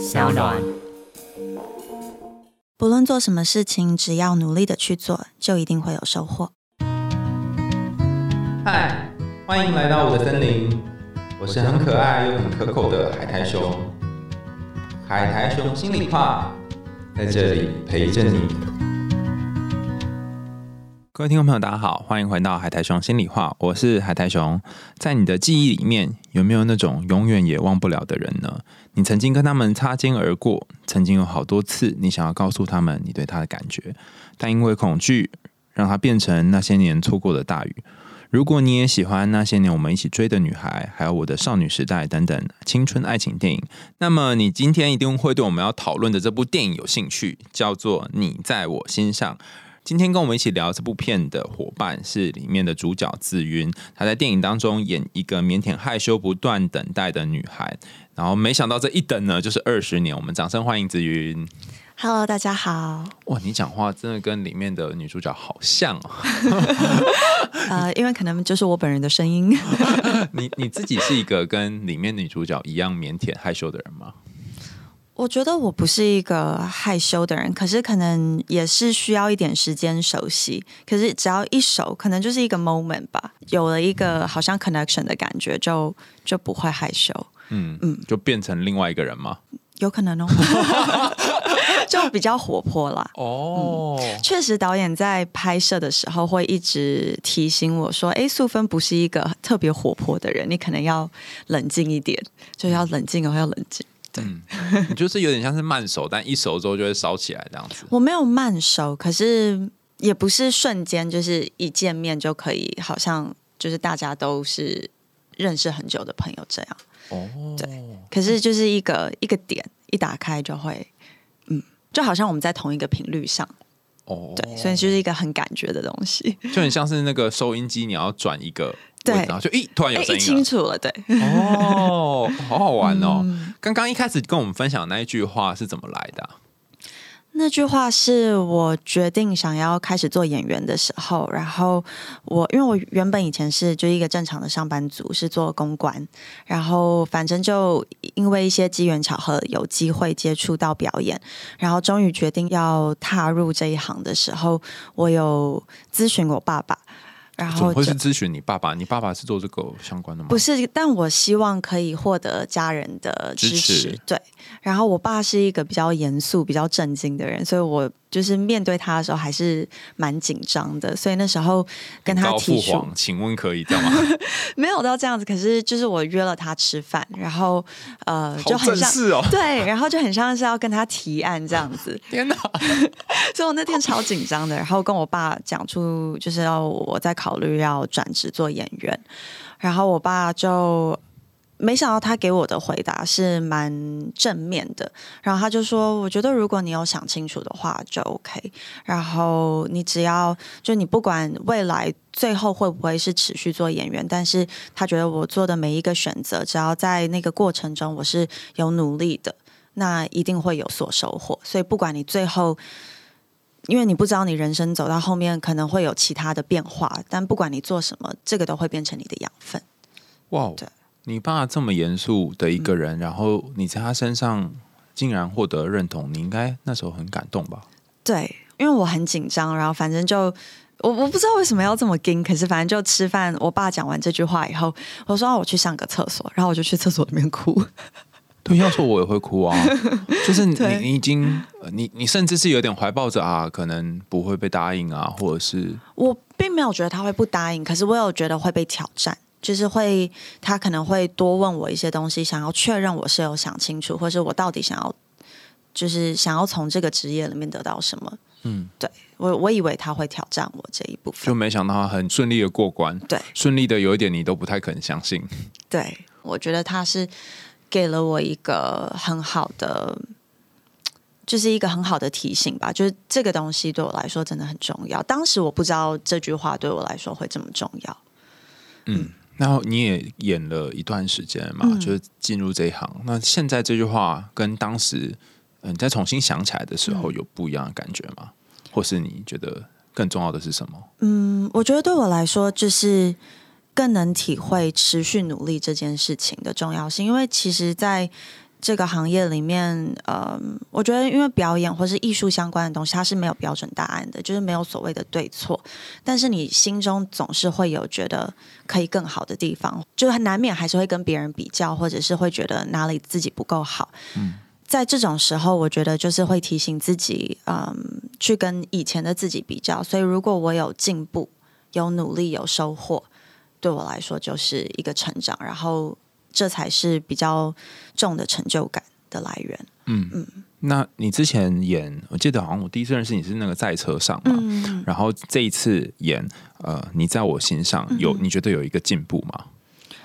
小暖。不论做什么事情，只要努力的去做，就一定会有收获。嗨，欢迎来到我的森林，我是很可爱又很可口的海苔熊。海苔熊心里话，在这里陪着你。各位听众朋友，大家好，欢迎回到海苔熊心里话，我是海苔熊。在你的记忆里面，有没有那种永远也忘不了的人呢？你曾经跟他们擦肩而过，曾经有好多次你想要告诉他们你对他的感觉，但因为恐惧，让他变成那些年错过的大雨。如果你也喜欢那些年我们一起追的女孩，还有我的少女时代等等青春爱情电影，那么你今天一定会对我们要讨论的这部电影有兴趣，叫做《你在我心上》。今天跟我们一起聊这部片的伙伴是里面的主角紫云，她在电影当中演一个腼腆害羞、不断等待的女孩，然后没想到这一等呢就是二十年。我们掌声欢迎紫云。Hello，大家好。哇，你讲话真的跟里面的女主角好像哦。呃，因为可能就是我本人的声音。你你自己是一个跟里面女主角一样腼腆害羞的人吗？我觉得我不是一个害羞的人，可是可能也是需要一点时间熟悉。可是只要一熟，可能就是一个 moment 吧，有了一个好像 connection 的感觉，就就不会害羞。嗯嗯，就变成另外一个人吗？有可能哦，就比较活泼啦。哦，确实，导演在拍摄的时候会一直提醒我说：“哎，素芬不是一个特别活泼的人，你可能要冷静一点，就要冷静哦，要冷静。”对，你就是有点像是慢熟，但一熟之后就会烧起来这样子。我没有慢熟，可是也不是瞬间就是一见面就可以，好像就是大家都是认识很久的朋友这样。哦，对，可是就是一个一个点一打开就会，嗯，就好像我们在同一个频率上。哦，对，所以就是一个很感觉的东西，就很像是那个收音机，你要转一个，对，然后就咦，突然有声音清楚了，对，哦，好好玩哦。嗯刚刚一开始跟我们分享那一句话是怎么来的啊？那句话是我决定想要开始做演员的时候，然后我因为我原本以前是就一个正常的上班族，是做公关，然后反正就因为一些机缘巧合，有机会接触到表演，然后终于决定要踏入这一行的时候，我有咨询我爸爸。然怎么后会是咨询你爸爸？你爸爸是做这个相关的吗？不是，但我希望可以获得家人的支支持。持对，然后我爸是一个比较严肃、比较震惊的人，所以我就是面对他的时候还是蛮紧张的。所以那时候跟他提出，请问可以这样吗？没有到这样子，可是就是我约了他吃饭，然后呃就很像。对，然后就很像是要跟他提案这样子，天哪！所以我那天超紧张的，然后跟我爸讲出就是要我在考虑要转职做演员，然后我爸就没想到他给我的回答是蛮正面的，然后他就说：“我觉得如果你有想清楚的话就 OK，然后你只要就你不管未来最后会不会是持续做演员，但是他觉得我做的每一个选择，只要在那个过程中我是有努力的。”那一定会有所收获，所以不管你最后因为你不知道你人生走到后面可能会有其他的变化，但不管你做什么，这个都会变成你的养分。哇哦对，你爸这么严肃的一个人，然后你在他身上竟然获得认同，你应该那时候很感动吧？对，因为我很紧张，然后反正就我我不知道为什么要这么盯，可是反正就吃饭，我爸讲完这句话以后，我说、啊我去上个厕所，然后我就去厕所里面哭。对，要说我也会哭啊，就是你你已经呃你你甚至是有点怀抱着啊，可能不会被答应啊，或者是我并没有觉得他会不答应，可是我有觉得会被挑战。就是会，他可能会多问我一些东西，想要确认我是有想清楚，或是我到底想要，就是想要从这个职业里面得到什么。嗯，对我，我以为他会挑战我这一部分就。没想到他很顺利的过关，对顺利的有一点你都不太肯相信。对，我觉得他是给了我一个很好的，就是一个很好的提醒吧。就是这个东西对我来说真的很重要。当时我不知道这句话对我来说会这么重要。嗯，然后你也演了一段时间嘛，嗯就是进入这一行。那现在这句话跟当时嗯、你再重新想起来的时候，有不一样的感觉吗？或是你觉得更重要的是什么？嗯，我觉得对我来说，就是更能体会持续努力这件事情的重要性。因为其实，在这个行业里面，呃，我觉得因为表演或是艺术相关的东西，它是没有标准答案的，就是没有所谓的对错。但是你心中总是会有觉得可以更好的地方，就是难免还是会跟别人比较，或者是会觉得哪里自己不够好。嗯，在这种时候，我觉得就是会提醒自己，嗯，去跟以前的自己比较。所以，如果我有进步、有努力、有收获，对我来说就是一个成长。然后。这才是比较重的成就感的来源。嗯嗯，那你之前演，我记得好像我第一次认识你是那个在车上嘛，然后这一次演，呃，你在我心上有你觉得有一个进步吗？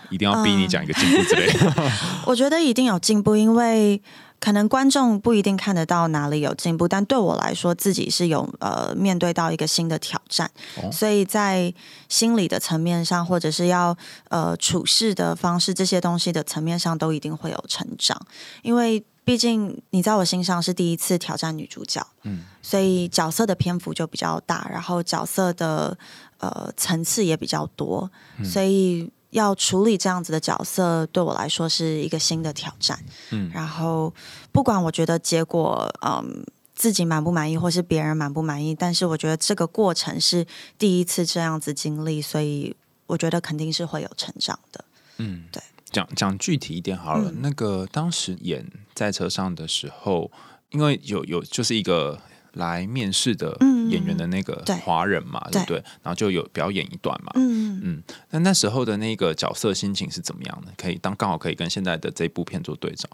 一定要逼你讲一个进步之类的。我觉得一定有进步，因为。可能观众不一定看得到哪里有进步，但对我来说，自己是有呃面对到一个新的挑战，所以在心理的层面上，或者是要呃处事的方式这些东西的层面上，都一定会有成长。因为毕竟你在我心上是第一次挑战女主角，嗯，所以角色的篇幅就比较大，然后角色的呃层次也比较多，所以。要处理这样子的角色，对我来说是一个新的挑战。嗯，然后不管我觉得结果，嗯，自己满不满意，或是别人满不满意，但是我觉得这个过程是第一次这样子经历，所以我觉得肯定是会有成长的。嗯，对，讲讲具体一点好了。那个当时演在车上的时候，因为有有就是一个。来面试的演员的那个华人嘛，对不对？然后就有表演一段嘛。嗯嗯。那那时候的那个角色心情是怎么样的？可以当刚好可以跟现在的这部片做对照。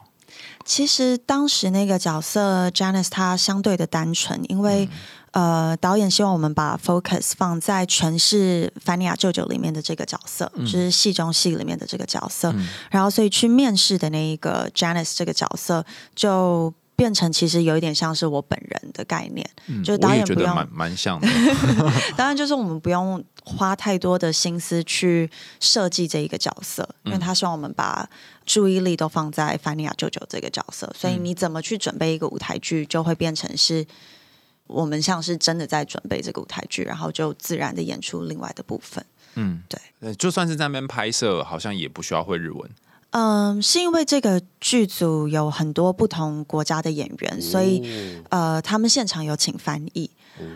其实当时那个角色 Janice 她相对的单纯，因为呃导演希望我们把 focus 放在诠释凡尼亚舅舅里面的这个角色，就是戏中戏里面的这个角色。然后所以去面试的那一个 Janice 这个角色就。变成其实有一点像是我本人的概念，就导演不用蛮蛮像的。当然，就是我们不用花太多的心思去设计这一个角色，因为他希望我们把注意力都放在凡尼亚舅舅这个角色，所以你怎么去准备一个舞台剧，就会变成是我们像是真的在准备这个舞台剧，然后就自然的演出另外的部分。嗯，对，就算是在那边拍摄，好像也不需要会日文。嗯，是因为这个剧组有很多不同国家的演员，所以呃，他们现场有请翻译。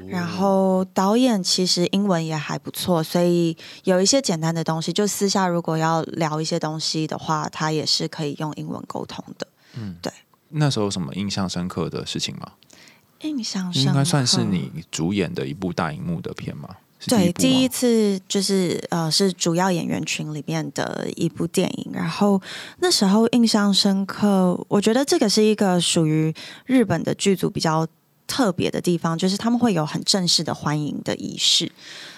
然后导演其实英文也还不错，所以有一些简单的东西，就私下如果要聊一些东西的话，他也是可以用英文沟通的。嗯，对。那时候有什么印象深刻的事情吗？印象深应该算是你主演的一部大荧幕的片吗？对，第一次就是呃，是主要演员群里面的一部电影，然后那时候印象深刻。我觉得这个是一个属于日本的剧组比较特别的地方，就是他们会有很正式的欢迎的仪式。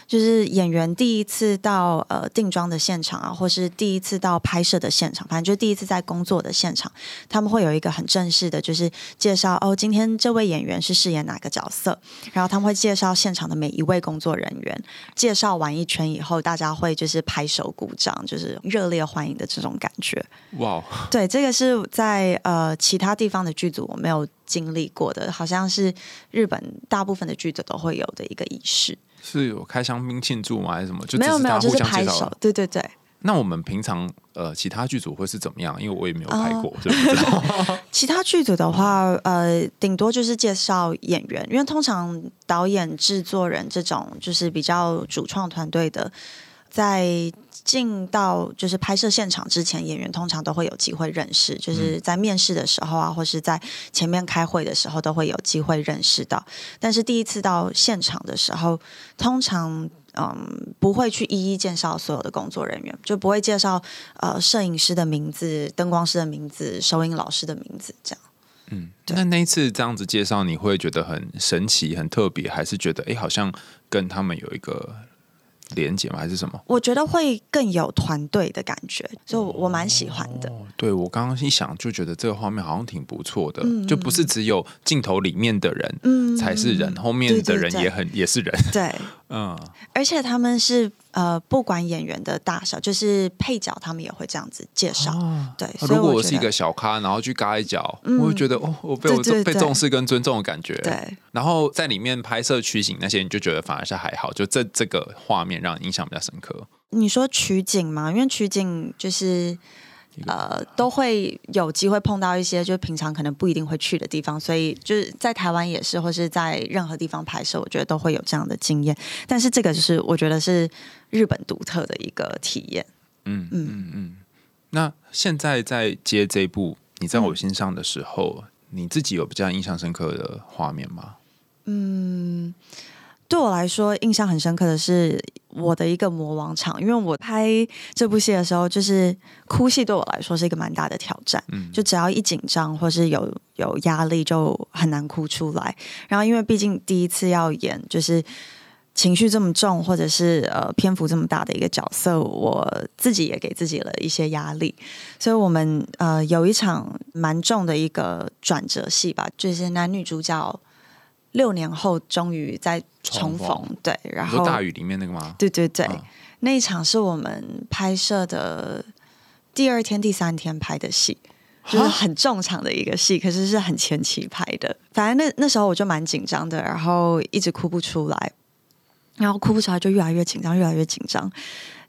就是演员第一次到呃定妆的现场啊，或是第一次到拍摄的现场，反正就第一次在工作的现场，他们会有一个很正式的，就是介绍哦，今天这位演员是饰演哪个角色，然后他们会介绍现场的每一位工作人员，介绍完一圈以后，大家会就是拍手鼓掌，就是热烈欢迎的这种感觉。哇，对，这个是在呃其他地方的剧组我没有经历过的，好像是日本大部分的剧组都会有的一个仪式。是有开香槟庆祝吗？还是什么？就没有没有，就是拍手。对对对。那我们平常呃，其他剧组会是怎么样？因为我也没有拍过，是不是？其他剧组的话，呃，顶多就是介绍演员，因为通常导演、制作人这种就是比较主创团队的，在。进到就是拍摄现场之前，演员通常都会有机会认识，就是在面试的时候啊，或是在前面开会的时候，都会有机会认识到。但是第一次到现场的时候，通常嗯不会去一一介绍所有的工作人员，就不会介绍呃摄影师的名字、灯光师的名字、收音老师的名字这样。嗯，那那一次这样子介绍，你会觉得很神奇、很特别，还是觉得哎好像跟他们有一个？连接吗？还是什么？我觉得会更有团队的感觉，所以我蛮喜欢的。对我刚刚一想，就觉得这个画面好像挺不错的，就不是只有镜头里面的人才是人，后面的人也很也是人。对，嗯，而且他们是。呃，不管演员的大小，就是配角，他们也会这样子介绍。对，如果我是一个小咖，然后去嘎一脚，我会觉得哦，我被我被重视跟尊重的感觉。对，然后在里面拍摄取景那些，你就觉得反而是还好，就这这个画面让印象比较深刻。你说取景吗？因为取景就是呃，都会有机会碰到一些就是平常可能不一定会去的地方，所以就是在台湾也是，或是在任何地方拍摄，我觉得都会有这样的经验。但是这个就是我觉得是日本独特的一个体验。嗯嗯嗯嗯。那现在在接这一部《你在我心上》的时候，你自己有比较印象深刻的画面吗？嗯。对我来说，印象很深刻的是我的一个魔王场，因为我拍这部戏的时候，就是哭戏对我来说是一个蛮大的挑战。嗯，就只要一紧张或是有有压力，就很难哭出来。然后，因为毕竟第一次要演，就是情绪这么重，或者是呃篇幅这么大的一个角色，我自己也给自己了一些压力。所以我们呃有一场蛮重的一个转折戏吧，就是男女主角。六年后终于再重逢，对，然后大雨里面那个吗？对对对，那一场是我们拍摄的第二天、第三天拍的戏，就是很重场的一个戏，可是是很前期拍的。反正那那时候我就蛮紧张的，然后一直哭不出来，然后哭不出来就越来越紧张，越来越紧张。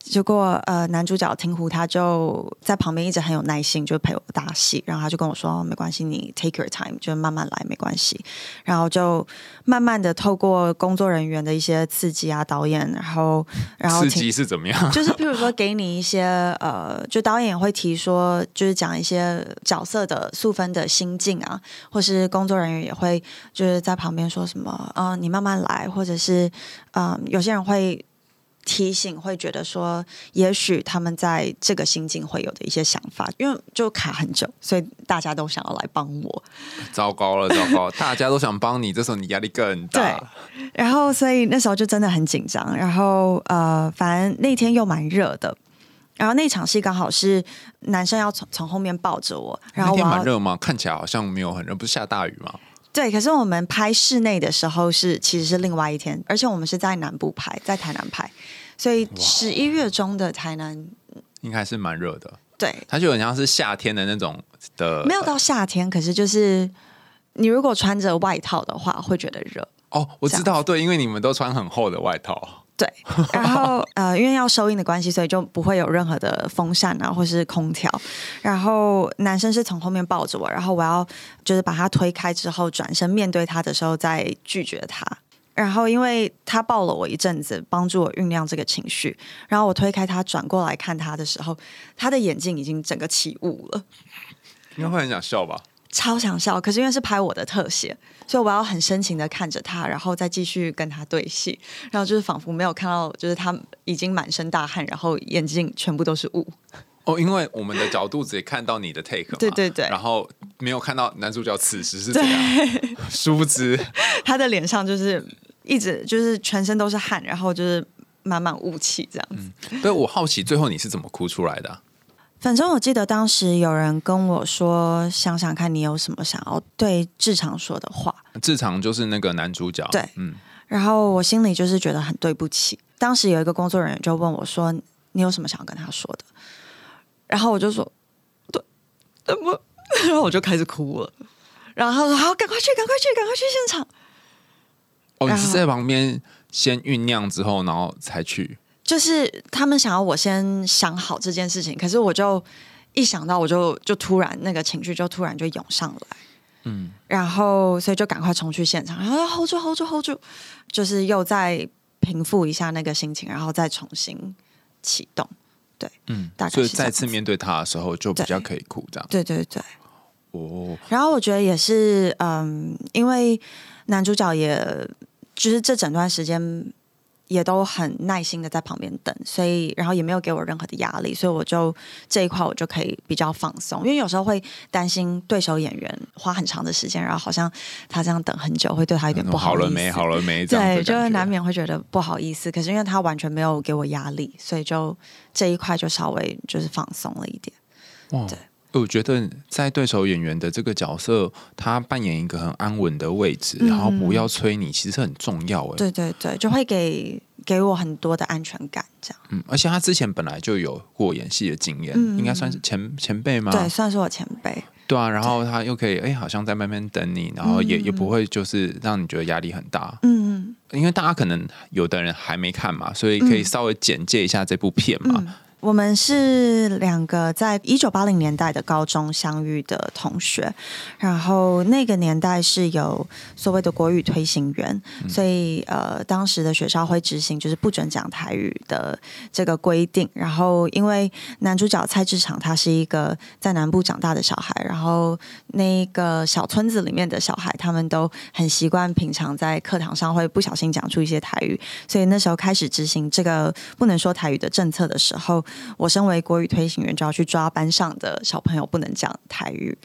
结果，呃，男主角听湖他就在旁边一直很有耐心，就陪我搭戏。然后他就跟我说：“没关系，你 take your time，就慢慢来，没关系。”然后就慢慢的透过工作人员的一些刺激啊，导演，然后然后刺激是怎么样？就是譬如说给你一些呃，就导演也会提说，就是讲一些角色的素分的心境啊，或是工作人员也会就是在旁边说什么，嗯，你慢慢来，或者是嗯，有些人会。提醒会觉得说，也许他们在这个心境会有的一些想法，因为就卡很久，所以大家都想要来帮我。糟糕了，糟糕！大家都想帮你，这时候你压力更大。对，然后所以那时候就真的很紧张。然后呃，反正那天又蛮热的，然后那场戏刚好是男生要从从后面抱着我。然那天蛮热吗？看起来好像没有很热，不是下大雨吗？对，可是我们拍室内的时候是其实是另外一天，而且我们是在南部拍，在台南拍。所以十一月中的台南应该是蛮热的，对，它就很像是夏天的那种的，没有到夏天，可是就是你如果穿着外套的话，会觉得热。哦，我知道，对，因为你们都穿很厚的外套，对。然后呃，因为要收音的关系，所以就不会有任何的风扇啊，或是空调。然后男生是从后面抱着我，然后我要就是把他推开之后，转身面对他的时候，再拒绝他。然后，因为他抱了我一阵子，帮助我酝酿这个情绪。然后我推开他，转过来看他的时候，他的眼睛已经整个起雾了。应该会很想笑吧？超想笑，可是因为是拍我的特写，所以我要很深情的看着他，然后再继续跟他对戏。然后就是仿佛没有看到，就是他已经满身大汗，然后眼睛全部都是雾。哦，因为我们的角度只看到你的 take，对对对，然后没有看到男主角此时是怎样。殊不知 他的脸上就是。一直就是全身都是汗，然后就是满满雾气这样子。对，我好奇最后你是怎么哭出来的？反正我记得当时有人跟我说：“想想看你有什么想要对志长说的话。”志长就是那个男主角。对，嗯。然后我心里就是觉得很对不起。当时有一个工作人员就问我说：“你有什么想要跟他说的？”然后我就说：“对，怎么？”然后我就开始哭了。然后他说：“好，赶快去，赶快去，赶快去现场。”哦，你是在旁边先酝酿之后，然后才去。就是他们想要我先想好这件事情，可是我就一想到，我就就突然那个情绪就突然就涌上来，嗯，然后所以就赶快冲去现场，然后 hold 住 hold 住 hold 住，就是又再平复一下那个心情，然后再重新启动。对，嗯，大概所以再次面对他的时候就比较可以哭，这样。对对对。哦。然后我觉得也是，嗯，因为男主角也。就是这整段时间也都很耐心的在旁边等，所以然后也没有给我任何的压力，所以我就这一块我就可以比较放松。因为有时候会担心对手演员花很长的时间，然后好像他这样等很久会对他有点不好意思。好了没？好了没？对，就会难免会觉得不好意思。可是因为他完全没有给我压力，所以就这一块就稍微就是放松了一点。哇，对。我觉得在对手演员的这个角色，他扮演一个很安稳的位置，然后不要催你，其实很重要。哎，对对对，就会给给我很多的安全感，这样。嗯，而且他之前本来就有过演戏的经验，应该算是前前辈吗？对，算是我前辈。对啊，然后他又可以，哎，好像在慢慢等你，然后也也不会就是让你觉得压力很大。嗯嗯。因为大家可能有的人还没看嘛，所以可以稍微简介一下这部片嘛。我们是两个在一九八零年代的高中相遇的同学，然后那个年代是有所谓的国语推行员，所以呃，当时的学校会执行就是不准讲台语的这个规定。然后因为男主角蔡志强他是一个在南部长大的小孩，然后那个小村子里面的小孩他们都很习惯平常在课堂上会不小心讲出一些台语，所以那时候开始执行这个不能说台语的政策的时候。我身为国语推行员，就要去抓班上的小朋友不能讲台语，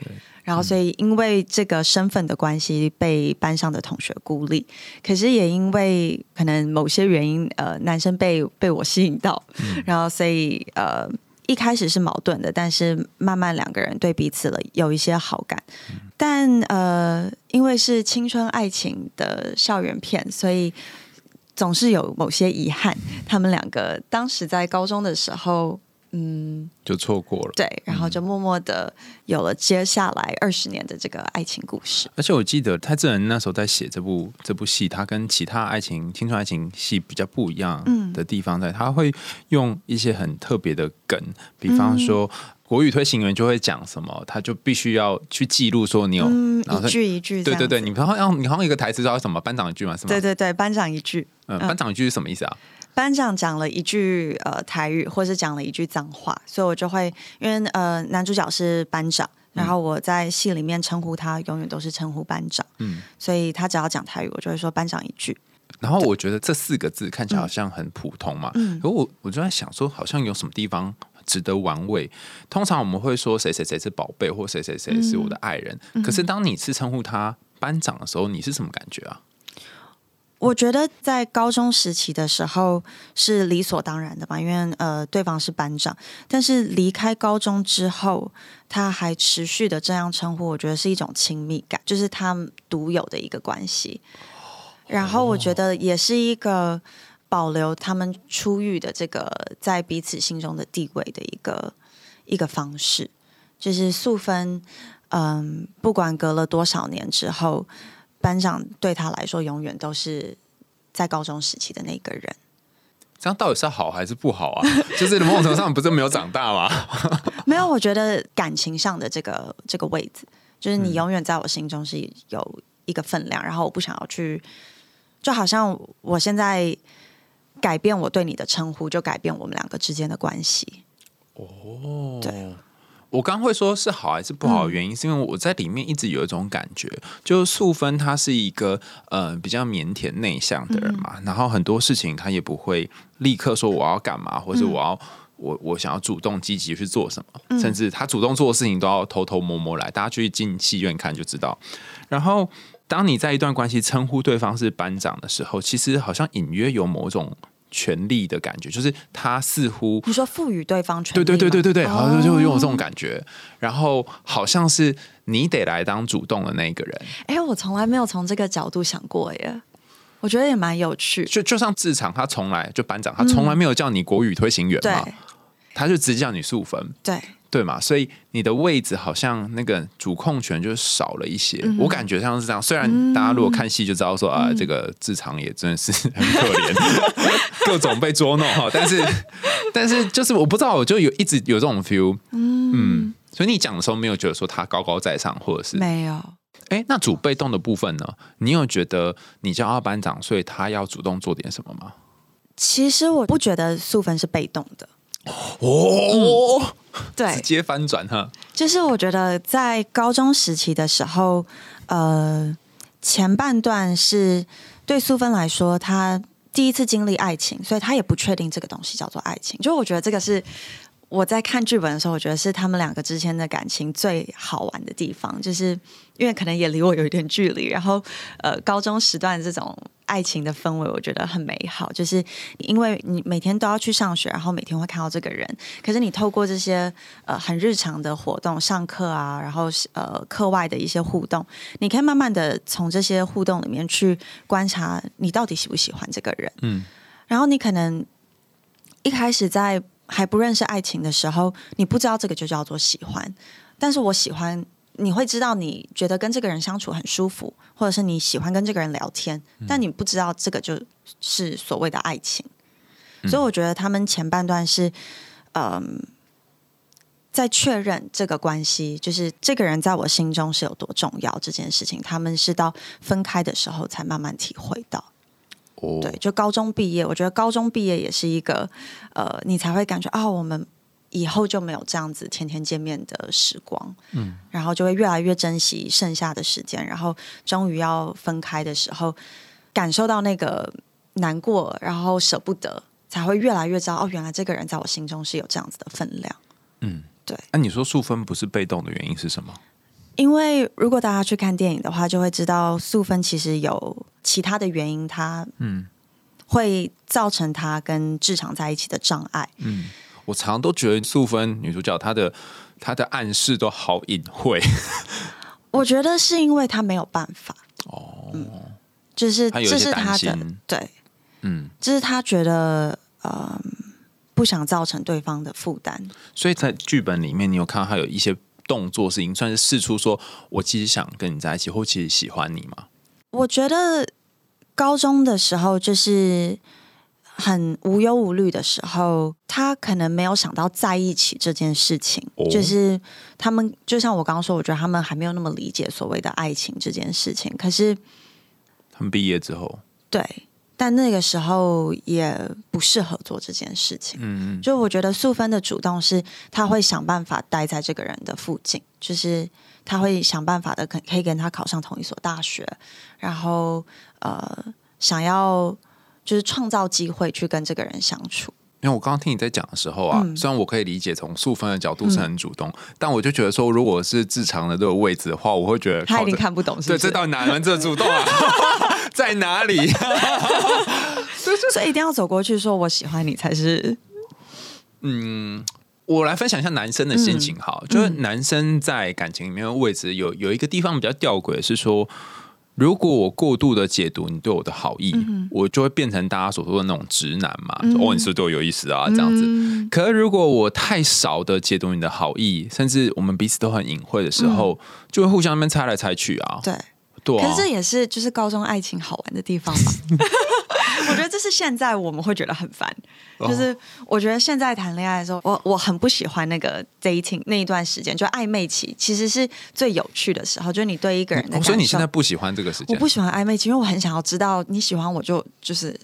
然后所以因为这个身份的关系，被班上的同学孤立。可是也因为可能某些原因，呃，男生被被我吸引到，然后所以呃一开始是矛盾的，但是慢慢两个人对彼此了有一些好感。但呃，因为是青春爱情的校园片，所以。总是有某些遗憾，他们两个当时在高中的时候，嗯，就错过了。对，然后就默默的有了接下来二十年的这个爱情故事。而且我记得蔡志仁那时候在写这部这部戏，他跟其他爱情青春爱情戏比较不一样的地方，在他会用一些很特别的梗，比方说。国语推行员就会讲什么，他就必须要去记录说你有一句一句，对对对，你好像要你好像一个台词叫什么班长一句嘛，是吗？对对对，班长一句，嗯，班长一句是什么意思啊？班长讲了一句呃台语，或是讲了一句脏话，所以我就会因为呃男主角是班长，然后我在戏里面称呼他永远都是称呼班长，嗯，所以他只要讲台语，我就会说班长一句。然后我觉得这四个字看起来好像很普通嘛，嗯，可我我就在想说，好像有什么地方。值得玩味。通常我们会说谁谁谁是宝贝，或谁谁谁是我的爱人。可是当你是称呼他班长的时候，你是什么感觉啊？我觉得在高中时期的时候是理所当然的吧，因为呃对方是班长。但是离开高中之后，他还持续的这样称呼，我觉得是一种亲密感，就是他独有的一个关系。然后我觉得也是一个。保留他们初遇的这个在彼此心中的地位的一个一个方式，就是素芬，嗯，不管隔了多少年之后，班长对他来说永远都是在高中时期的那个人。这样到底是好还是不好啊？就是某种程度上不是没有长大吗？没有，我觉得感情上的这个这个位置，就是你永远在我心中是有一个分量，然后我不想要去，就好像我现在。改变我对你的称呼，就改变我们两个之间的关系。哦，对，我刚会说是好还是不好的原因，是因为我在里面一直有一种感觉，就是素芬她是一个呃比较腼腆内向的人嘛，然后很多事情她也不会立刻说我要干嘛，或者我要我我想要主动积极去做什么，甚至她主动做的事情都要偷偷摸摸来，大家去进戏院看就知道。然后当你在一段关系称呼对方是班长的时候，其实好像隐约有某种。权力的感觉，就是他似乎你说赋予对方权，对对对对对对，好像就有这种感觉，然后好像是你得来当主动的那个人。哎，我从来没有从这个角度想过耶，我觉得也蛮有趣。就就像志场，他从来就班长，他从来没有叫你国语推行员嘛，他就直接叫你素芬，对。对嘛？所以你的位置好像那个主控权就少了一些，我感觉像是这样。虽然大家如果看戏就知道说啊，这个志长也真的是很可怜，各种被捉弄哈。但是，但是就是我不知道，我就有一直有这种 feel。嗯，所以你讲的时候没有觉得说他高高在上，或者是没有？哎，那主被动的部分呢？你有觉得你叫二班长，所以他要主动做点什么吗？其实我不觉得素芬是被动的。哦。对，直接翻转哈。就是我觉得在高中时期的时候，呃，前半段是对苏芬来说，她第一次经历爱情，所以她也不确定这个东西叫做爱情。就我觉得这个是我在看剧本的时候，我觉得是他们两个之间的感情最好玩的地方，就是因为可能也离我有一点距离，然后呃，高中时段这种。爱情的氛围，我觉得很美好。就是因为你每天都要去上学，然后每天会看到这个人。可是你透过这些呃很日常的活动，上课啊，然后呃课外的一些互动，你可以慢慢的从这些互动里面去观察你到底喜不喜欢这个人。嗯，然后你可能一开始在还不认识爱情的时候，你不知道这个就叫做喜欢。但是我喜欢。你会知道你觉得跟这个人相处很舒服，或者是你喜欢跟这个人聊天，但你不知道这个就是所谓的爱情。所以我觉得他们前半段是嗯，在确认这个关系，就是这个人在我心中是有多重要这件事情，他们是到分开的时候才慢慢体会到。哦，对，就高中毕业，我觉得高中毕业也是一个，呃，你才会感觉啊，我们以后就没有这样子天天见面的时光，嗯，然后就会越来越珍惜剩下的时间，然后终于要分开的时候，感受到那个难过，然后舍不得，才会越来越知道哦，原来这个人在我心中是有这样子的分量。嗯，对。那、你说素分不是被动的原因是什么？因为如果大家去看电影的话，就会知道素芬其实有其他的原因，她嗯。会造成她跟志长在一起的障碍。嗯，我常都觉得素芬女主角她的她的暗示都好隐晦。我觉得是因为她没有办法，哦，就是这是她的对，嗯，这是她觉得呃不想造成对方的负担。所以在剧本里面，你有看到她有一些动作是已经算是试出说我其实想跟你在一起，或其实喜欢你嘛？我觉得高中的时候就是很无忧无虑的时候，他可能没有想到在一起这件事情，哦就是他们就像我刚刚说，我觉得他们还没有那么理解所谓的爱情这件事情。可是他们毕业之后，对，但那个时候也不适合做这件事情。嗯，就我觉得素芬的主动是，他会想办法待在这个人的附近，就是他会想办法的，可可以跟他考上同一所大学，然后呃，想要就是创造机会去跟这个人相处。因为我刚刚听你在讲的时候啊，嗯虽然我可以理解从素芬的角度是很主动，但我就觉得说，如果是志长的这个位置的话，我会觉得他一定看不懂是对，不是？这到底哪门子主动啊？在哪里？所以一定要走过去说我喜欢你才是。嗯，我来分享一下男生的心情好，就是男生在感情里面的位置有有一个地方比较吊诡，是说。如果我过度的解读你对我的好意，我就会变成大家所说的那种直男嘛，说哦，你是不是对我有意思啊，这样子。嗯。可是如果我太少的解读你的好意，甚至我们彼此都很隐晦的时候，就会互相那边猜来猜去啊。对，对啊可是这也是就是高中爱情好玩的地方吧。我觉得这是现在我们会觉得很烦，哦就是我觉得现在谈恋爱的时候，我我很不喜欢那个 dating 那一段时间，就暧昧期，其实是最有趣的时候，就是你对一个人的感受。哦所以你现在不喜欢这个时间？我不喜欢暧昧期，因为我很想要知道你喜欢我就就是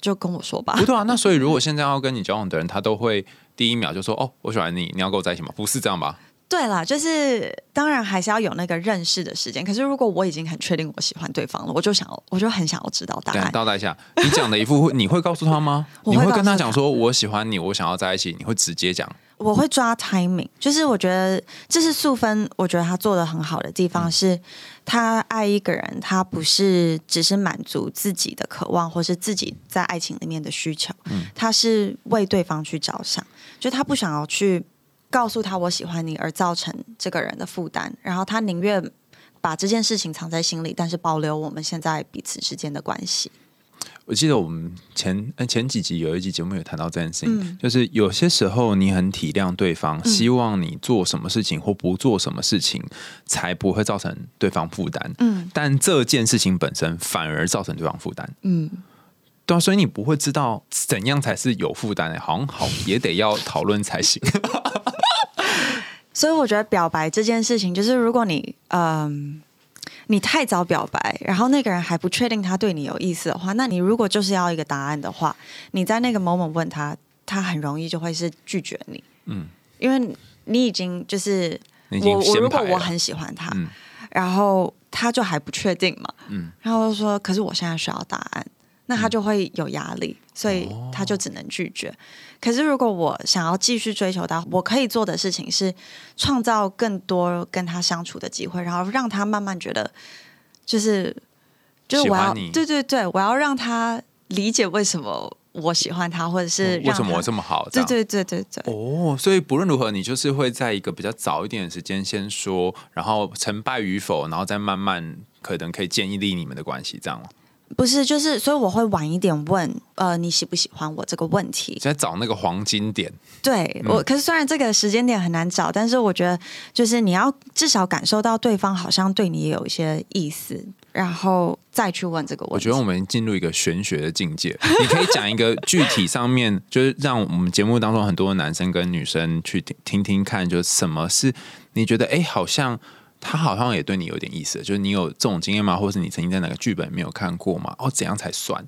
就跟我说吧不。对啊。那所以如果现在要跟你交往的人，他都会第一秒就说哦，我喜欢你，你要跟我在一起吗？不是这样吧？对啦，就是当然还是要有那个认识的时间。可是如果我已经很确定我喜欢对方了，我就想要，我就很想要知道答对，案。倒带一下，你讲的一副会，你会告诉他吗？你会跟他讲说我喜欢你，我想要在一起，你会直接讲。我会抓 timing，就是我觉得这是素芬，我觉得他做的很好的地方是，他爱一个人，他不是只是满足自己的渴望，或是自己在爱情里面的需求，嗯他是为对方去着想，就他不想要去告诉他我喜欢你，而造成这个人的负担，然后他宁愿把这件事情藏在心里，但是保留我们现在彼此之间的关系。我记得我们前呃前几集有一集节目有谈到这件事情，嗯就是有些时候你很体谅对方，希望你做什么事情或不做什么事情，才不会造成对方负担。嗯但这件事情本身反而造成对方负担。嗯，对啊，所以你不会知道怎样才是有负担的，好像好也得要讨论才行。所以我觉得表白这件事情，就是如果你嗯。你太早表白，然后那个人还不确定他对你有意思的话，那你如果就是要一个答案的话，你在那个 moment 问他，他很容易就会是拒绝你，嗯，因为你已经就是经我我如果我很喜欢他，嗯。然后他就还不确定嘛，嗯。然后就说，可是我现在需要答案，那他就会有压力，所以他就只能拒绝。可是如果我想要继续追求他，我可以做的事情是创造更多跟他相处的机会，然后让他慢慢觉得，就是就是我要你对对对，我要让他理解为什么我喜欢他，或者是为什么我这么好？这对对对对对。哦，所以不论如何，你就是会在一个比较早一点的时间先说，然后成败与否，然后再慢慢可能可以建立你们的关系，这样吗？不是，就是所以我会晚一点问，呃，你喜不喜欢我这个问题？在找那个黄金点。对我，可是虽然这个时间点很难找，但是我觉得就是你要至少感受到对方好像对你也有一些意思，然后再去问这个问题。我觉得我们进入一个玄学的境界。你可以讲一个具体上面，就是让我们节目当中很多男生跟女生去听听听看，就是什么是你觉得哎，好像。他好像也对你有点意思，就是你有这种经验吗？或者是你曾经在哪个剧本没有看过吗？哦，怎样才算？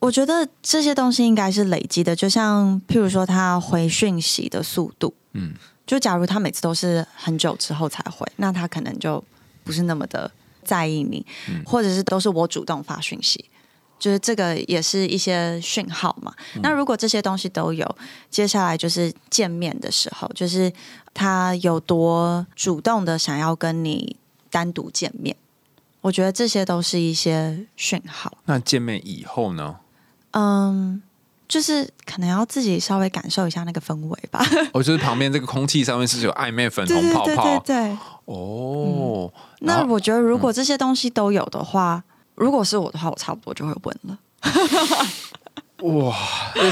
我觉得这些东西应该是累积的，就像譬如说他回讯息的速度，嗯，就假如他每次都是很久之后才回，那他可能就不是那么的在意你，或者是都是我主动发讯息。就是这个也是一些讯号嘛。那如果这些东西都有，接下来就是见面的时候，就是他有多主动的想要跟你单独见面。我觉得这些都是一些讯号。那见面以后呢？嗯，就是可能要自己稍微感受一下那个氛围吧。我 就是旁边这个空气上面是有暧昧粉红泡泡。对哦。那我觉得如果这些东西都有的话。如果是我的话，我差不多就会问了。哇，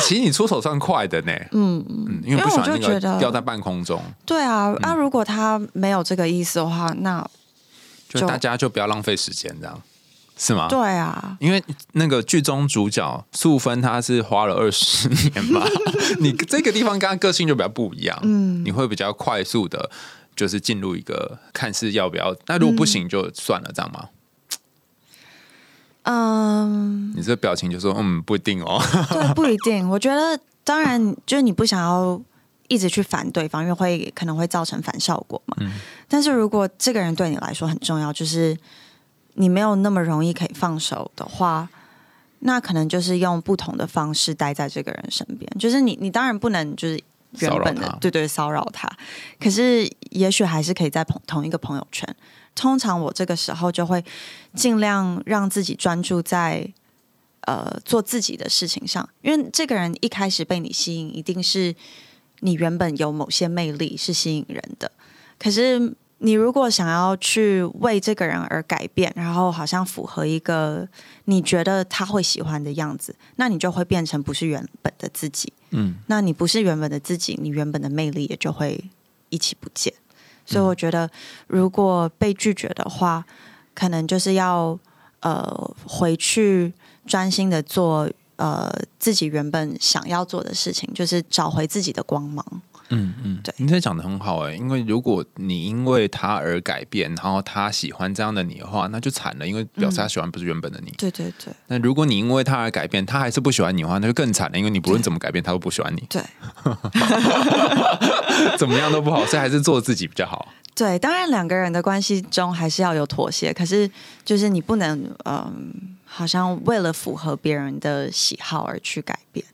其实你出手算快的呢。嗯嗯，因为不喜欢那个掉在半空中。对啊，那如果他没有这个意思的话，那就大家就不要浪费时间，这样是吗？对啊，因为那个剧中主角素芬，他是花了二十年吧。你这个地方跟他个性就比较不一样，嗯，你会比较快速的，就是进入一个看似要不要，那如果不行就算了，这样吗？嗯，你这表情就说嗯，不一定哦。对，不一定。我觉得当然就是你不想要一直去烦对方，因为会可能会造成反效果嘛。嗯。但是如果这个人对你来说很重要，就是你没有那么容易可以放手的话，那可能就是用不同的方式待在这个人身边。就是你，你当然不能就是原本的对对骚扰他，可是也许还是可以在朋同一个朋友圈。通常我这个时候就会尽量让自己专注在呃做自己的事情上，因为这个人一开始被你吸引，一定是你原本有某些魅力是吸引人的。可是你如果想要去为这个人而改变，然后好像符合一个你觉得他会喜欢的样子，那你就会变成不是原本的自己。嗯，那你不是原本的自己，你原本的魅力也就会一起不见。所以我觉得，如果被拒绝的话，可能就是要呃回去专心的做呃自己原本想要做的事情，就是找回自己的光芒。嗯嗯，对，你这讲的很好哎，因为如果你因为他而改变，然后他喜欢这样的你的话，那就惨了，因为表示他喜欢不是原本的你。对对对。那如果你因为他而改变，他还是不喜欢你的话，那就更惨了，因为你不论怎么改变，他都不喜欢你。对。怎么样都不好，所以还是做自己比较好。对，当然两个人的关系中还是要有妥协，可是就是你不能嗯，好像为了符合别人的喜好而去改变。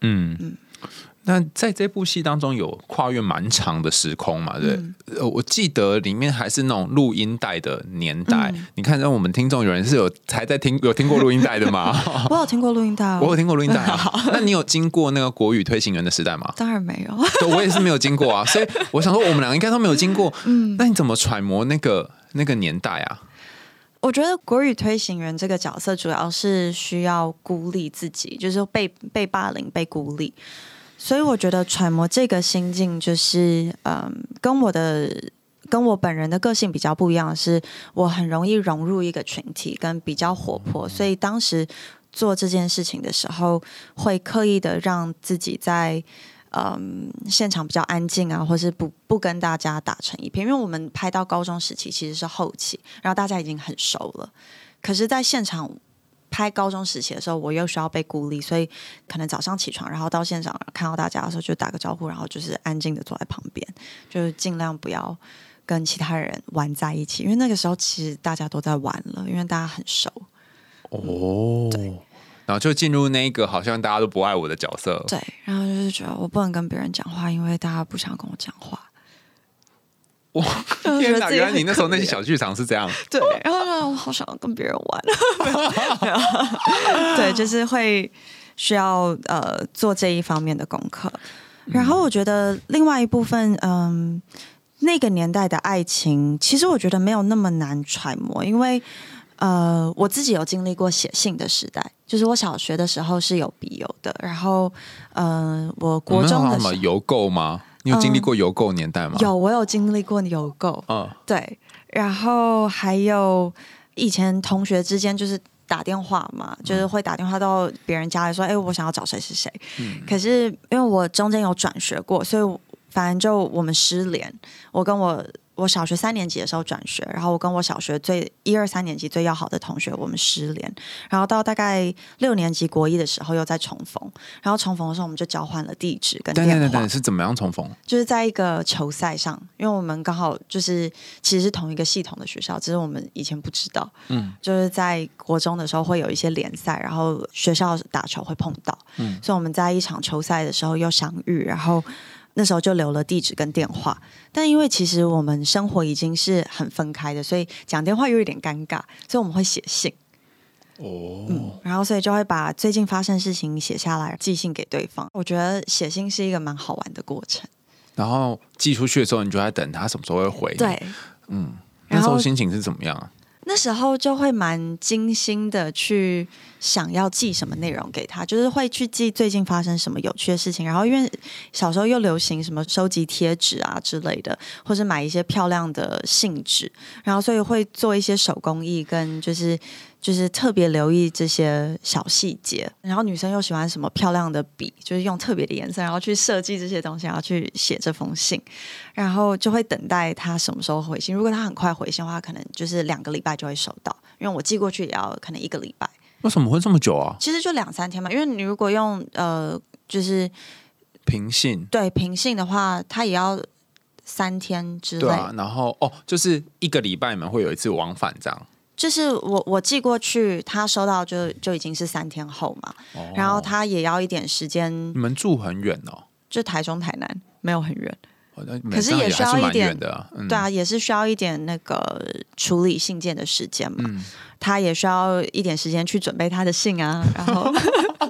嗯嗯。那在这部戏当中有跨越蛮长的时空嘛？对，呃，我记得里面还是那种录音带的年代。你看，让我们听众有人是有还在听有听过录音带的吗？我有听过录音带，我有听过录音带。那你有经过那个国语推行员的时代吗？当然没有，我也是没有经过啊。所以我想说，我们两个应该都没有经过。嗯，那你怎么揣摩那个那个年代啊？我觉得国语推行员这个角色主要是需要孤立自己，就是被被霸凌、被孤立。所以我觉得揣摩这个心境，就是嗯，跟我的跟我本人的个性比较不一样是，我很容易融入一个群体，跟比较活泼。所以当时做这件事情的时候，会刻意的让自己在嗯现场比较安静啊，或是不不跟大家打成一片。因为我们拍到高中时期其实是后期，然后大家已经很熟了，可是在现场。拍高中时期的时候，我又需要被孤立，所以可能早上起床，然后到现场看到大家的时候，就打个招呼，然后就是安静的坐在旁边，就是尽量不要跟其他人玩在一起，因为那个时候其实大家都在玩了，因为大家很熟。哦，对，然后就进入那个好像大家都不爱我的角色。对，然后就是觉得我不能跟别人讲话，因为大家不想跟我讲话。哇！天哪，原来你那时候那些小剧场是这样。对，然后呢，我好想要跟别人玩。对，就是会需要呃做这一方面的功课。然后我觉得另外一部分，嗯，那个年代的爱情，其实我觉得没有那么难揣摩，因为呃，我自己有经历过写信的时代，就是我小学的时候是有笔友的，然后，呃，我我国中的时候什么邮购吗？你有经历过邮购年代吗？，有，我有经历过邮购，嗯，对，然后还有以前同学之间就是打电话嘛，就是会打电话到别人家里说，哎、我想要找谁谁谁。可是因为我中间有转学过，所以反正就我们失联。我跟我我小学三年级的时候转学，然后我跟我小学最一二三年级最要好的同学我们失联，然后到大概六年级国一的时候又再重逢，然后重逢的时候我们就交换了地址跟电话。等等等等，是怎么样重逢？就是在一个球赛上，因为我们刚好就是其实是同一个系统的学校，只是我们以前不知道。嗯，就是在国中的时候会有一些联赛，然后学校打球会碰到，嗯所以我们在一场球赛的时候又相遇，然后那时候就留了地址跟电话。但因为其实我们生活已经是很分开的，所以讲电话又有点尴尬，所以我们会写信。哦，嗯，然后所以就会把最近发生的事情写下来，寄信给对方。我觉得写信是一个蛮好玩的过程。然后寄出去的时候，你就在等他什么时候会回。，对，嗯，那时候心情是怎么样啊？那时候就会蛮精心的去想要寄什么内容给他，就是会去记最近发生什么有趣的事情。然后因为小时候又流行什么收集贴纸啊之类的，或是买一些漂亮的信纸，然后所以会做一些手工艺跟就是。就是特别留意这些小细节，然后女生又喜欢什么漂亮的笔，就是用特别的颜色，然后去设计这些东西，然后去写这封信，然后就会等待他什么时候回信。如果他很快回信的话，可能就是两个礼拜就会收到，因为我寄过去也要可能一个礼拜，为什么会这么久啊？其实就两三天嘛。因为你如果用呃，就是平信。对平信的话，它也要三天之类。对啊，然后哦，就是一个礼拜你们会有一次往返这样，就是我我寄过去，他收到就就已经是三天后嘛，哦。然后他也要一点时间，你们住很远哦，就台中台南没有很远，哦可是也需要一点远的啊，嗯。对啊，也是需要一点那个处理信件的时间嘛。嗯。他也需要一点时间去准备他的信啊，然后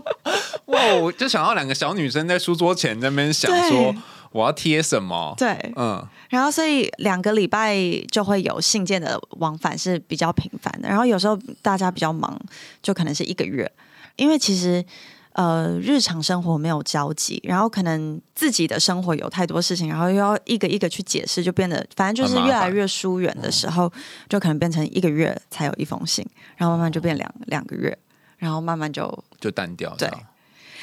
哇，我就想到两个小女生在书桌前在那边想说我要贴什么，对，嗯，然后所以两个礼拜就会有信件的往返是比较频繁的，然后有时候大家比较忙，就可能是一个月，因为其实。呃，日常生活没有交集，然后可能自己的生活有太多事情，然后又要一个一个去解释，就变得反正就是越来越疏远的时候，就可能变成一个月才有一封信，然后慢慢就变两两个月，然后慢慢就就淡掉，对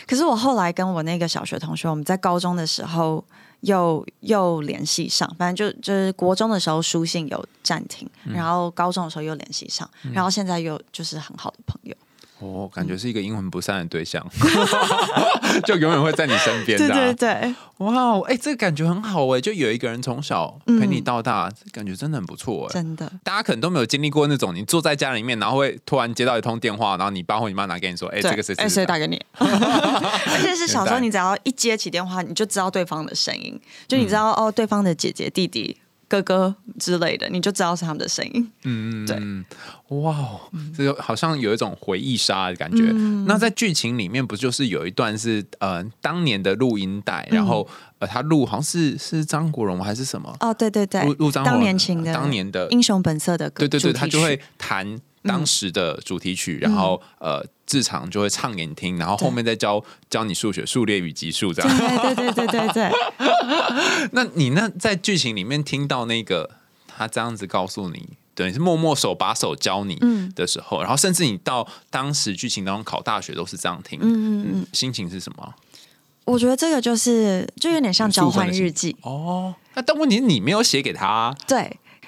可是我后来跟我那个小学同学，我们在高中的时候又又联系上，反正就就是国中的时候书信有暂停，嗯然后高中的时候又联系上，然后现在又就是很好的朋友。哦，感觉是一个阴魂不散的对象，就永远会在你身边的啊、对对对，哇哦，哎、这个感觉很好哎，就有一个人从小陪你到大，这感觉真的很不错哎。真的。大家可能都没有经历过那种，你坐在家里面，然后会突然接到一通电话，然后你爸或你妈拿给你说：“哎、对这个谁哎，谁打给你？而且是小时候，你只要一接起电话，你就知道对方的声音，就你知道、哦，对方的姐姐、弟弟、哥哥之类的，你就知道是他们的声音。嗯，对嗯，哇哦，这就好像有一种回忆杀的感觉。嗯。那在剧情里面，不就是有一段是呃当年的录音带，嗯然后呃他录好像是是张国荣还是什么？哦，对对对。录录，张国当荣年情的当年的英雄本色的歌，对对对，他就会弹当时的主题曲，然后呃志长就会唱给你听，然后后面再教教你数学数列与级数这样。对对对对对对，那你那在剧情里面听到那个他这样子告诉你，等于是默默手把手教你嗯。的时候，然后甚至你到当时剧情当中考大学都是这样听，嗯嗯嗯，心情是什么？我觉得这个就是就有点像交换日记，哦，那但问题是你没有写给他。啊、对，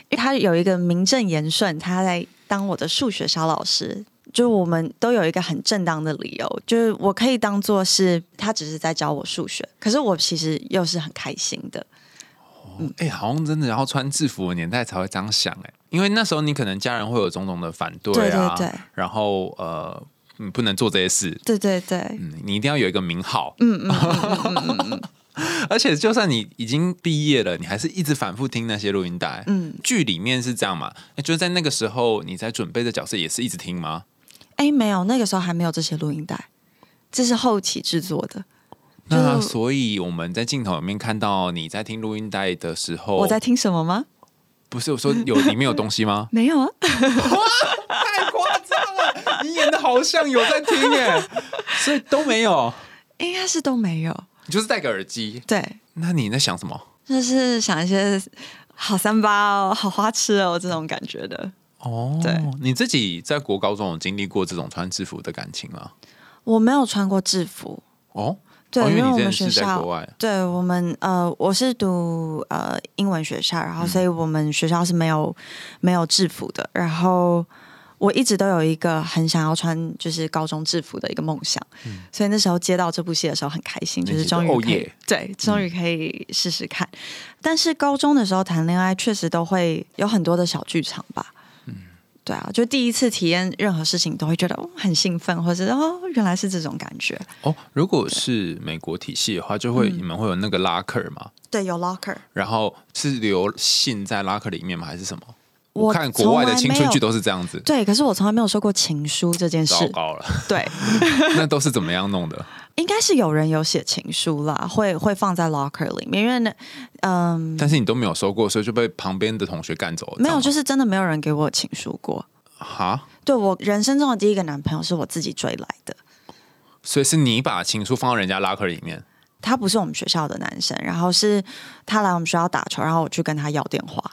因为他有一个名正言顺，他在当我的数学小老师。就我们都有一个很正当的理由，就是我可以当做是他只是在教我数学，可是我其实又是很开心的。哎、好像真的要穿制服的年代才会这样想哎、因为那时候你可能家人会有种种的反对啊，对对对然后呃，你不能做这些事，对对对，嗯，你一定要有一个名号，嗯嗯嗯嗯嗯 而且就算你已经毕业了，你还是一直反复听那些录音带。嗯，剧里面是这样嘛？那就是在那个时候你在准备的角色也是一直听吗？哎，没有，那个时候还没有这些录音带，这是后期制作的。那所以我们在镜头里面看到你在听录音带的时候，我在听什么吗？不是我说有里面有东西吗？没有啊，太夸张了，你演的好像有在听耶，所以都没有，应该是都没有。你就是戴个耳机。对，那你在想什么？就是想一些好三八哦，好花痴哦这种感觉的。哦，对，你自己在国高中有经历过这种穿制服的感情吗？我没有穿过制服，哦，对，哦因为你们学校在国外，对我们呃，我是读呃英文学校，然后所以我们学校是没有没有制服的。然后我一直都有一个很想要穿就是高中制服的一个梦想，所以那时候接到这部戏的时候很开心，就是终于可以、哦对，终于可以试试看。但是高中的时候谈恋爱确实都会有很多的小剧场吧。嗯对啊，就第一次体验任何事情，都会觉得哦很兴奋，或者是哦原来是这种感觉。哦，如果是美国体系的话，就会、嗯你们会有那个拉克吗，对，有 locker，然后是留信在拉克里面吗？还是什么？我看国外的青春剧都是这样子，对，可是我从来没有收过情书这件事。糟糕了，对，那都是怎么样弄的？应该是有人有写情书啦，会会放在 locker 里面，因为呢，嗯，但是你都没有收过，所以就被旁边的同学干走了。没有，就是真的没有人给我情书过。哈，对我人生中的第一个男朋友是我自己追来的，所以是你把情书放到人家 locker 里面。他不是我们学校的男生，然后是他来我们学校打球，然后我去跟他要电话。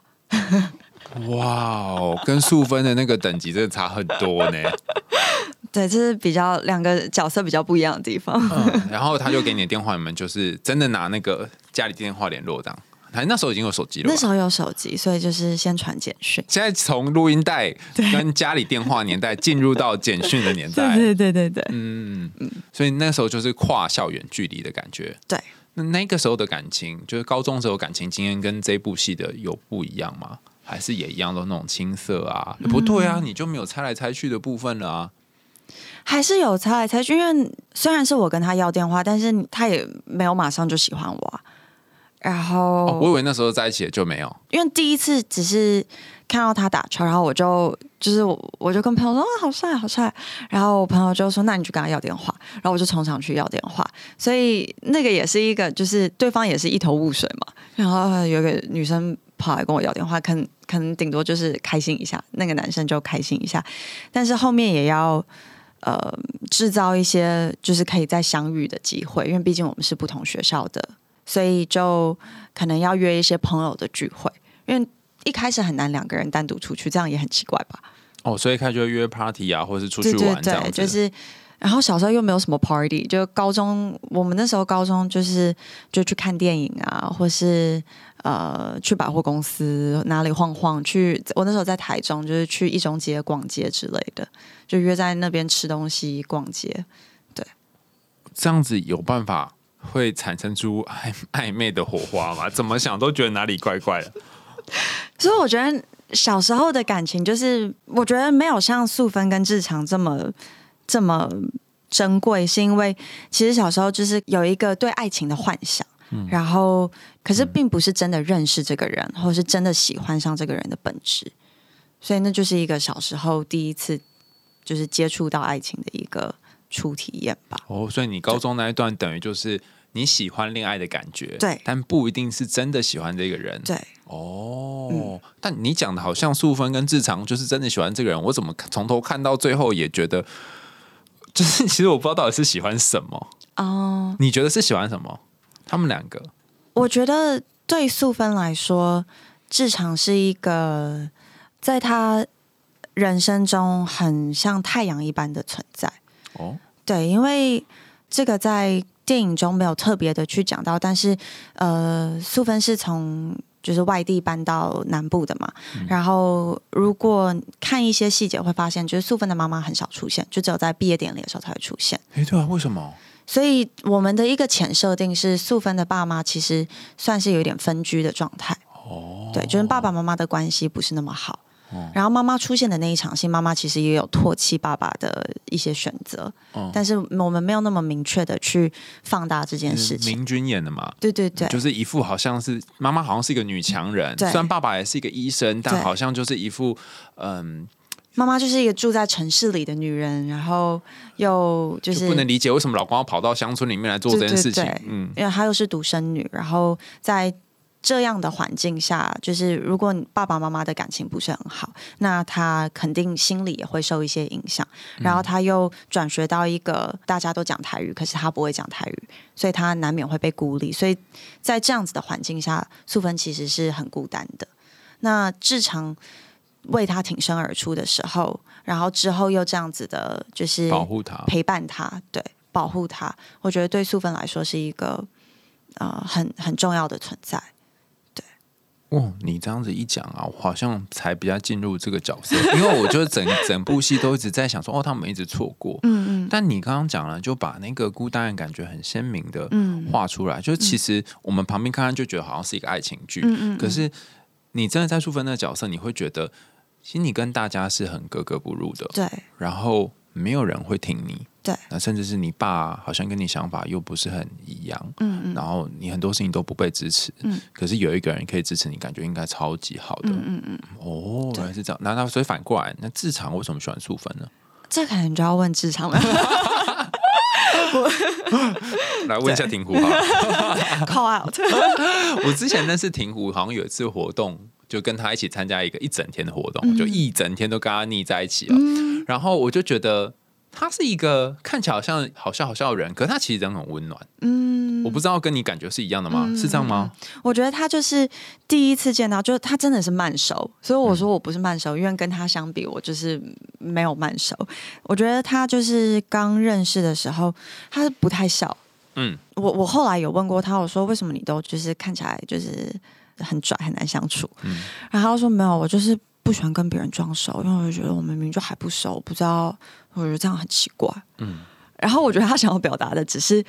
哇哦，跟素芬的那个等级真的差很多呢。对，这是比较两个角色比较不一样的地方。嗯，然后他就给你的电话，你们就是真的拿那个家里电话联络这样。还那时候已经有手机了，那时候有手机，所以就是先传简讯。现在从录音带跟家里电话年代进入到简讯的年代，对对对对嗯，所以那时候就是跨校园距离的感觉。对，那那个时候的感情，就是高中时候感情经验跟这部戏的有不一样吗？还是也一样都那种青涩啊？不对啊，你就没有猜来猜去的部分了啊。还是有猜来猜去，因为虽然是我跟他要电话，但是他也没有马上就喜欢我啊、然后、哦，我以为那时候在一起的就没有。因为第一次只是看到他打球，然后我就就是我我就跟朋友说啊好帅好帅，然后我朋友就说那你去跟他要电话，然后我就冲上去要电话，所以那个也是一个就是对方也是一头雾水嘛，然后有个女生跑来跟我要电话，可能可能顶多就是开心一下，那个男生就开心一下，但是后面也要。呃，制造一些就是可以再相遇的机会，因为毕竟我们是不同学校的，所以就可能要约一些朋友的聚会，因为一开始很难两个人单独出去，这样也很奇怪吧？哦，所以开始就会约 party 啊，或者是出去玩这样子。对，就是。然后小时候又没有什么 party，就高中我们那时候高中就是就去看电影啊，或是呃去百货公司哪里晃晃，去我那时候在台中，就是去一中街逛街之类的，就约在那边吃东西逛街。对这样子有办法会产生出暧暧昧的火花吗？怎么想都觉得哪里怪怪的。所以我觉得小时候的感情，就是我觉得没有像素芬跟志强这么这么珍贵，是因为其实小时候就是有一个对爱情的幻想，然后可是并不是真的认识这个人，或是真的喜欢上这个人的本质，所以那就是一个小时候第一次就是接触到爱情的一个初体验吧。哦，所以你高中那一段等于就是你喜欢恋爱的感觉，对。但不一定是真的喜欢这个人。对，哦，但你讲的好像素芬跟志长就是真的喜欢这个人，我怎么从头看到最后也觉得，就是其实我不知道到底是喜欢什么。哦、你觉得是喜欢什么？他们两个我觉得对素芬来说，志长是一个在他人生中很像太阳一般的存在。哦，对，因为这个在电影中没有特别的去讲到，但是呃，素芬是从就是外地搬到南部的嘛，然后如果看一些细节会发现，就是素芬的妈妈很少出现，就只有在毕业典礼的时候才会出现。哎，对啊，为什么？所以我们的一个浅设定是，素芬的爸妈其实算是有点分居的状态。哦，对，就是爸爸妈妈的关系不是那么好。哦。然后妈妈出现的那一场戏，妈妈其实也有唾弃爸爸的一些选择，哦。但是我们没有那么明确的去放大这件事情。明君演的嘛，对对对，就是一副好像是妈妈好像是一个女强人，对。虽然爸爸也是一个医生，但好像就是一副嗯，妈妈就是一个住在城市里的女人，然后又就就是不能理解为什么老公要跑到乡村里面来做这件事情对对对。嗯，因为她又是独生女，然后在这样的环境下，就是如果你爸爸妈妈的感情不是很好，那他肯定心里也会受一些影响。然后他又转学到一个大家都讲台语，可是他不会讲台语，所以他难免会被孤立。所以在这样子的环境下，素芬其实是很孤单的。那志常为他挺身而出的时候，然后之后又这样子的，就是保护他，陪伴他，对，保护他。我觉得对素芬来说是一个呃很很重要的存在。哦，你这样子一讲啊，我好像才比较进入这个角色，因为我就整整部戏都一直在想说，哦，他们一直错过，嗯嗯。但你刚刚讲了，就把那个孤单的感觉很鲜明的画出来，就是其实我们旁边看看就觉得好像是一个爱情剧，嗯嗯。可是你真的在素芬那个角色，你会觉得，其实你跟大家是很格格不入的，对。然后没有人会挺你。对，那甚至是你爸好像跟你想法又不是很一样，嗯嗯，然后你很多事情都不被支持，嗯，可是有一个人可以支持你，感觉应该超级好的，嗯嗯嗯，哦，原来是这样，那那所以反过来，那志长为什么喜欢素芬呢？这可能就要问志长了，来问一下庭湖哈，call out，我之前认识庭湖，好像有一次活动，就跟他一起参加一个一整天的活动，就一整天都跟他腻在一起了，然后我就觉得。他是一个看起来好像好笑好笑的人，可是他其实人很温暖。嗯，我不知道跟你感觉是一样的吗？是这样吗？我觉得他就是第一次见到，就是他真的是慢熟，所以我说我不是慢熟，因为跟他相比，我就是没有慢熟。我觉得他就是刚认识的时候，他是不太笑。嗯，我我后来有问过他，我说为什么你都就是看起来就是很拽，很难相处？嗯，然后他说没有，我就是不喜欢跟别人装熟，因为我就觉得我明明就还不熟，不知道。我觉得这样很奇怪，嗯，然后我觉得他想要表达的只是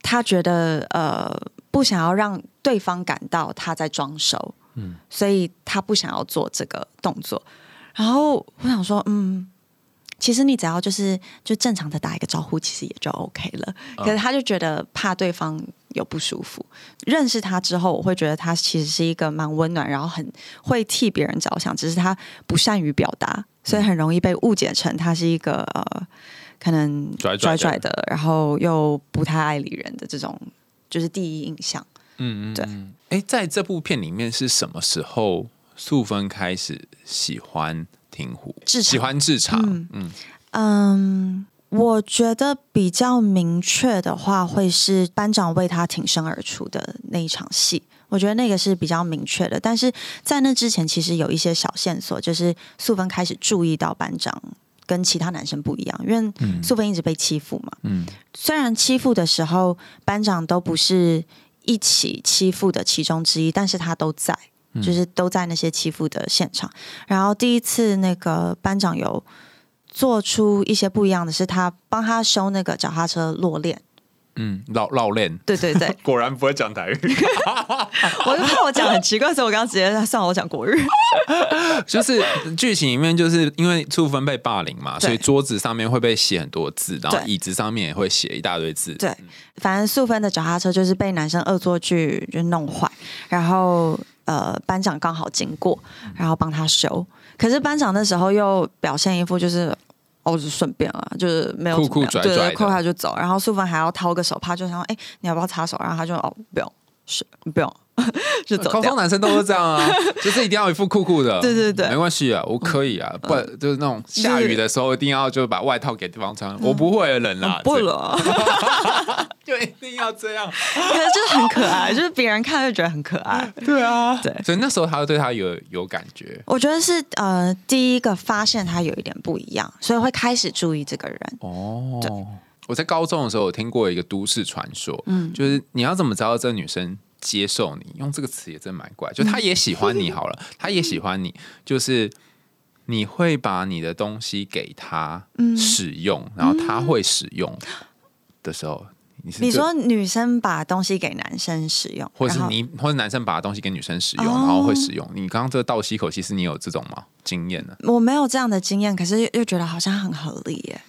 他觉得呃不想要让对方感到他在装熟，嗯，所以他不想要做这个动作。然后我想说，嗯，其实你只要就是就正常的打一个招呼，其实也就 OK 了。可是他就觉得怕对方有不舒服。认识他之后，我会觉得他其实是一个蛮温暖，然后很会替别人着想，只是他不善于表达。所以很容易被误解成他是一个呃，可能拽拽的，然后又不太爱理人的这种，就是第一印象。嗯嗯，对。哎，在这部片里面是什么时候素芬开始喜欢庭湖？喜欢制场？嗯嗯，我觉得比较明确的话，会是班长为他挺身而出的那一场戏。我觉得那个是比较明确的，但是在那之前，其实有一些小线索，就是素芬开始注意到班长跟其他男生不一样，因为素芬一直被欺负嘛。嗯，虽然欺负的时候班长都不是一起欺负的其中之一，但是他都在，就是都在那些欺负的现场。然后第一次那个班长有做出一些不一样的是，他帮他修那个脚踏车落链。嗯，绕绕链，对对对，果然不会讲台语。我就怕我讲很奇怪，所以我刚刚直接算了，我讲国语。就是剧情里面，就是因为素芬被霸凌嘛，所以桌子上面会被写很多字，然后椅子上面也会写一大堆字。对，反正素芬的脚踏车就是被男生恶作剧就弄坏，然后呃班长刚好经过，然后帮他修。可是班长那时候又表现一副就是。哦，就顺便啊，就是没有酷酷拽拽，扣下就走。然后素芬还要掏个手帕，就想，哎，你要不要擦手？然后他就哦，不用，是不用。就走。高中男生都是这样啊，就是一定要一副酷酷的。对对对，没关系啊，我可以啊，不就是那种下雨的时候一定要就把外套给对方穿。我不会冷啦，不冷，就一定要这样。可是就是很可爱，就是别人看就觉得很可爱。对啊，对，所以那时候他对他有有感觉。我觉得是呃，第一个发现他有一点不一样，所以会开始注意这个人。哦，对。我在高中的时候有听过一个都市传说，嗯，就是你要怎么知道这女生？接受你用这个词也真蛮怪，就他也喜欢你好了，他也喜欢你，就是你会把你的东西给他使用，然后他会使用的时候，你说女生把东西给男生使用，或者是你或者男生把东西给女生使用，然后会使用。你刚刚这个倒吸口气，是你有这种吗？经验呢？我没有这样的经验，可是又觉得好像很合理耶。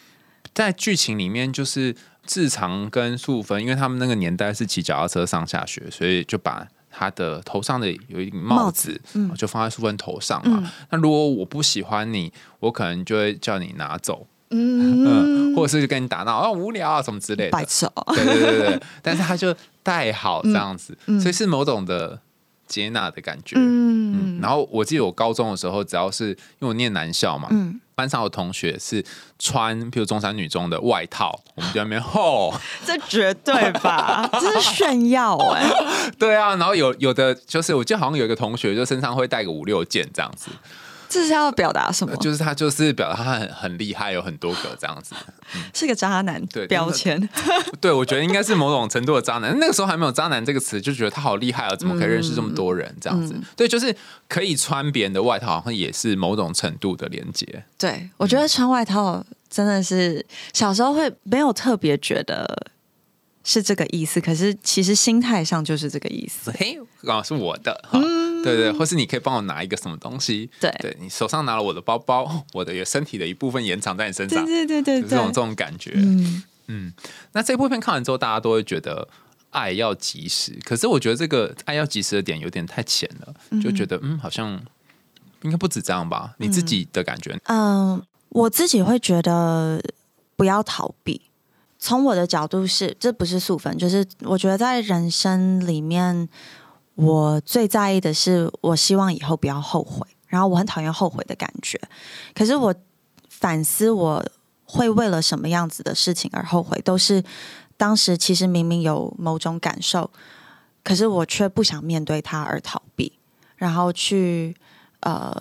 在剧情里面，就是志长跟素芬，因为他们那个年代是骑脚踏车上下学，所以就把他的头上的有一顶帽子，嗯，就放在素芬头上嘛。那如果我不喜欢你，我可能就会叫你拿走，嗯，或者是跟你打闹啊，无聊啊什么之类的，白痴，对对对对。但是他就戴好这样子，所以是某种的接纳的感觉。嗯，嗯然后我记得我高中的时候，只要是因为我念男校嘛，嗯，班上的同学是穿，譬如中山女中的外套，我们就在那边吼，这绝对吧？这是炫耀哎、对啊，然后有有的就是我记得好像有一个同学就身上会带个五六件这样子，这是要表达什么？就是他就是表达他很很厉害，有很多个这样子。是个渣男对标签。对，我觉得应该是某种程度的渣男。那个时候还没有“渣男”这个词，就觉得他好厉害啊，怎么可以认识这么多人这样子？对，就是可以穿别人的外套，好像也是某种程度的连接。对，我觉得穿外套真的是小时候会没有特别觉得是这个意思，可是其实心态上就是这个意思。嘿，刚好是我的，哈，对对，或是你可以帮我拿一个什么东西，对对你手上拿了我的包包，我的身体的一部分延长在你身上，对对对对这种这，种感觉。嗯，嗯，那这部片看完之后，大家都会觉得爱要及时，可是我觉得这个爱要及时的点有点太浅了，就觉得嗯，好像应该不止这样吧？你自己的感觉？嗯，我自己会觉得不要逃避。从我的角度是，这不是素分，就是我觉得在人生里面，我最在意的是，我希望以后不要后悔，然后我很讨厌后悔的感觉。可是我反思，我会为了什么样子的事情而后悔，都是当时其实明明有某种感受，可是我却不想面对它而逃避，然后去呃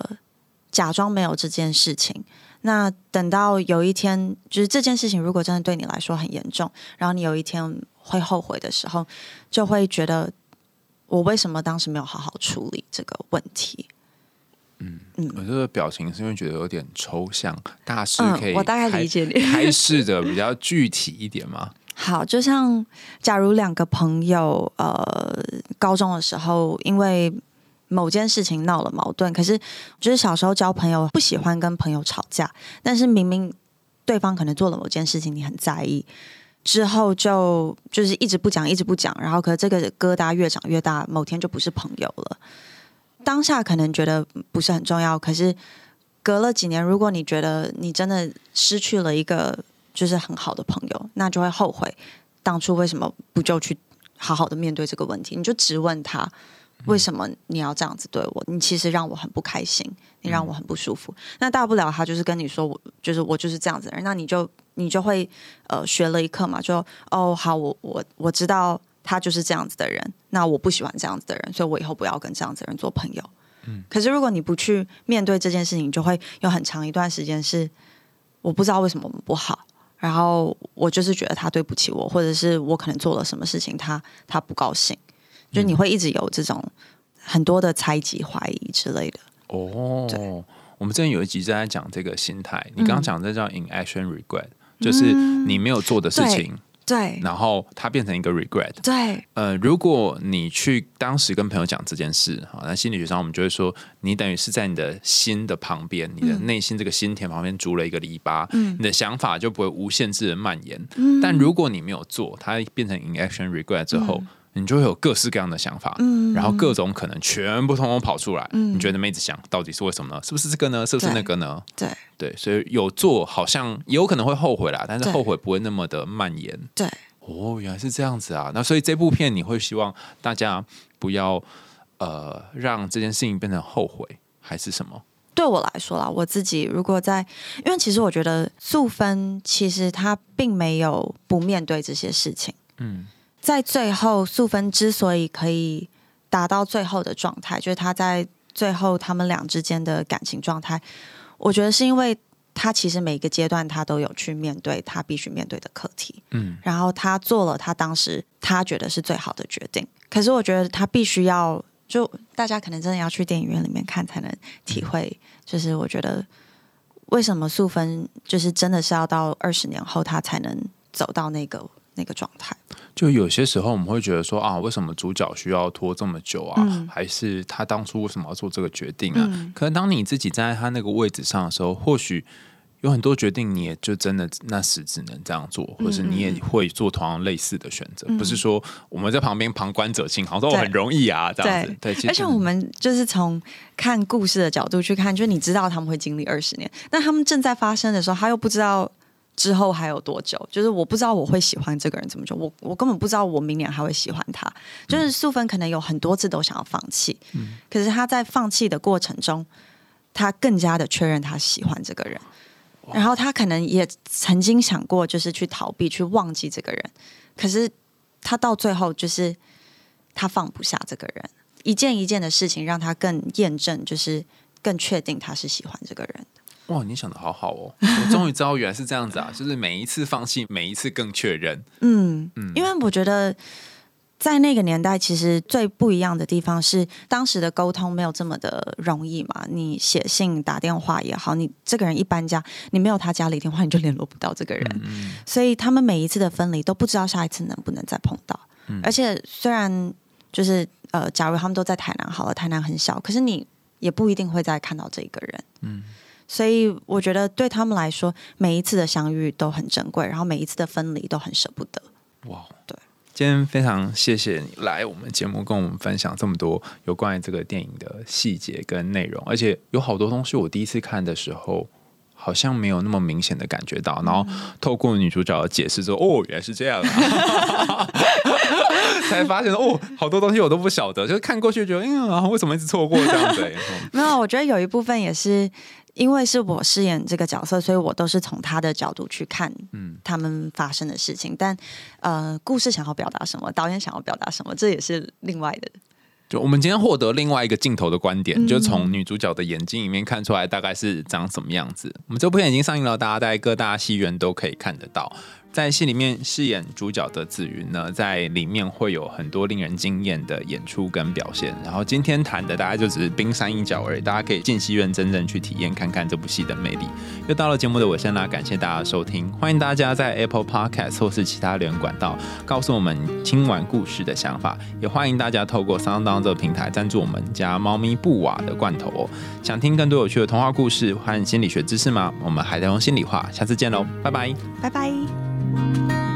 假装没有这件事情。那等到有一天，就是这件事情如果真的对你来说很严重，然后你有一天会后悔的时候，就会觉得我为什么当时没有好好处理这个问题？嗯我这个表情是因为觉得有点抽象，大师可以、嗯我大概理解你 开示的比较具体一点吗？好，就像假如两个朋友，呃，高中的时候因为某件事情闹了矛盾，可是就是小时候交朋友不喜欢跟朋友吵架，但是明明对方可能做了某件事情你很在意，之后就就是一直不讲，一直不讲，然后可是这个疙瘩越长越大，某天就不是朋友了。当下可能觉得不是很重要，可是隔了几年，如果你觉得你真的失去了一个就是很好的朋友，那就会后悔当初为什么不就去好好的面对这个问题？你就直问他，为什么你要这样子对我？你其实让我很不开心，你让我很不舒服。那大不了他就是跟你说，我就是我就是这样子的人，那你就你就会呃学了一课嘛，就哦好，我我我知道他就是这样子的人，那我不喜欢这样子的人，所以我以后不要跟这样子的人做朋友。嗯可是如果你不去面对这件事情，你就会有很长一段时间是我不知道为什么我们不好，然后我就是觉得他对不起我，或者是我可能做了什么事情，他他不高兴，就你会一直有这种很多的猜忌、怀疑之类的。哦我们之前有一集正在讲这个心态，你刚刚讲这叫 inaction regret，、就是你没有做的事情，对然后它变成一个 regret。对。呃，如果你去当时跟朋友讲这件事，好，那心理学上我们就会说，你等于是在你的心的旁边，你的内心这个心田旁边筑了一个篱笆，嗯。你的想法就不会无限制的蔓延。但如果你没有做，它变成 inaction regret 之后，你就会有各式各样的想法，嗯然后各种可能全部通通跑出来，你觉得妹子想，到底是为什么呢？是不是这个呢？是不是那个呢？对对，所以有做好像也有可能会后悔啦，但是后悔不会那么的蔓延。对，哦，原来是这样子啊！那所以这部片你会希望大家不要呃让这件事情变成后悔，还是什么？对我来说啦，我自己如果在，因为其实我觉得素芬其实她并没有不面对这些事情。嗯在最后，素芬之所以可以达到最后的状态，就是她在最后他们俩之间的感情状态，我觉得是因为她其实每一个阶段她都有去面对她必须面对的课题，嗯然后她做了她当时她觉得是最好的决定。可是我觉得她必须要，就大家可能真的要去电影院里面看才能体会，就是我觉得为什么素芬就是真的是要到二十年后她才能走到那个那个状态。就有些时候我们会觉得说啊，为什么主角需要拖这么久啊？嗯还是他当初为什么要做这个决定啊？嗯可能当你自己站在他那个位置上的时候，或许有很多决定你也就真的那时只能这样做，或是你也会做同样类似的选择，嗯不是说我们在旁边旁观者清，好像说对很容易啊这样子。对，而且我们就是从看故事的角度去看，就是你知道他们会经历二十年，但他们正在发生的时候，他又不知道之后还有多久，就是我不知道我会喜欢这个人这么久，我我根本不知道我明年还会喜欢他。就是素芬可能有很多次都想要放弃，可是他在放弃的过程中，他更加的确认他喜欢这个人，然后他可能也曾经想过就是去逃避、去忘记这个人，可是他到最后就是他放不下这个人，一件一件的事情让他更验证，就是更确定他是喜欢这个人的。哇，你想的好好哦！我终于知道原来是这样子啊，就是每一次放弃，每一次更确认。嗯嗯，因为我觉得在那个年代，其实最不一样的地方是，当时的沟通没有这么的容易嘛。你写信、打电话也好，你这个人一搬家，你没有他家里电话，你就联络不到这个人。所以他们每一次的分离都不知道下一次能不能再碰到。而且虽然就是呃，假如他们都在台南好了，台南很小，可是你也不一定会再看到这个人。嗯。所以我觉得对他们来说，每一次的相遇都很珍贵，然后每一次的分离都很舍不得。哇，对，今天非常谢谢你来我们节目，跟我们分享这么多有关于这个电影的细节跟内容，而且有好多东西我第一次看的时候好像没有那么明显的感觉到，然后透过女主角的解释之后，哦，原来是这样，啊 才发现哦，好多东西我都不晓得，就是看过去觉得，哎呀，为什么一直错过这样子？没有，我觉得有一部分也是。因为是我饰演这个角色，所以我都是从他的角度去看，嗯，他们发生的事情。但呃，故事想要表达什么，导演想要表达什么，这也是另外的。就我们今天获得另外一个镜头的观点，就从女主角的眼睛里面看出来，大概是长什么样子。我们这部片已经上映了，大家在各大戏院都可以看得到。在戏里面饰演主角的紫云呢，在里面会有很多令人惊艳的演出跟表现。然后今天谈的大概就只是冰山一角而已，大家可以进戏院真正去体验看看这部戏的魅力。又到了节目的尾声啦，感谢大家的收听，欢迎大家在 Apple Podcast 或是其他留言管道告诉我们听完故事的想法，也欢迎大家透过 Sound 这个平台赞助我们家猫咪布瓦的罐头哦。想听更多有趣的童话故事和心理学知识吗？我们海苔用心里话，下次见喽，拜拜，拜拜。Bye.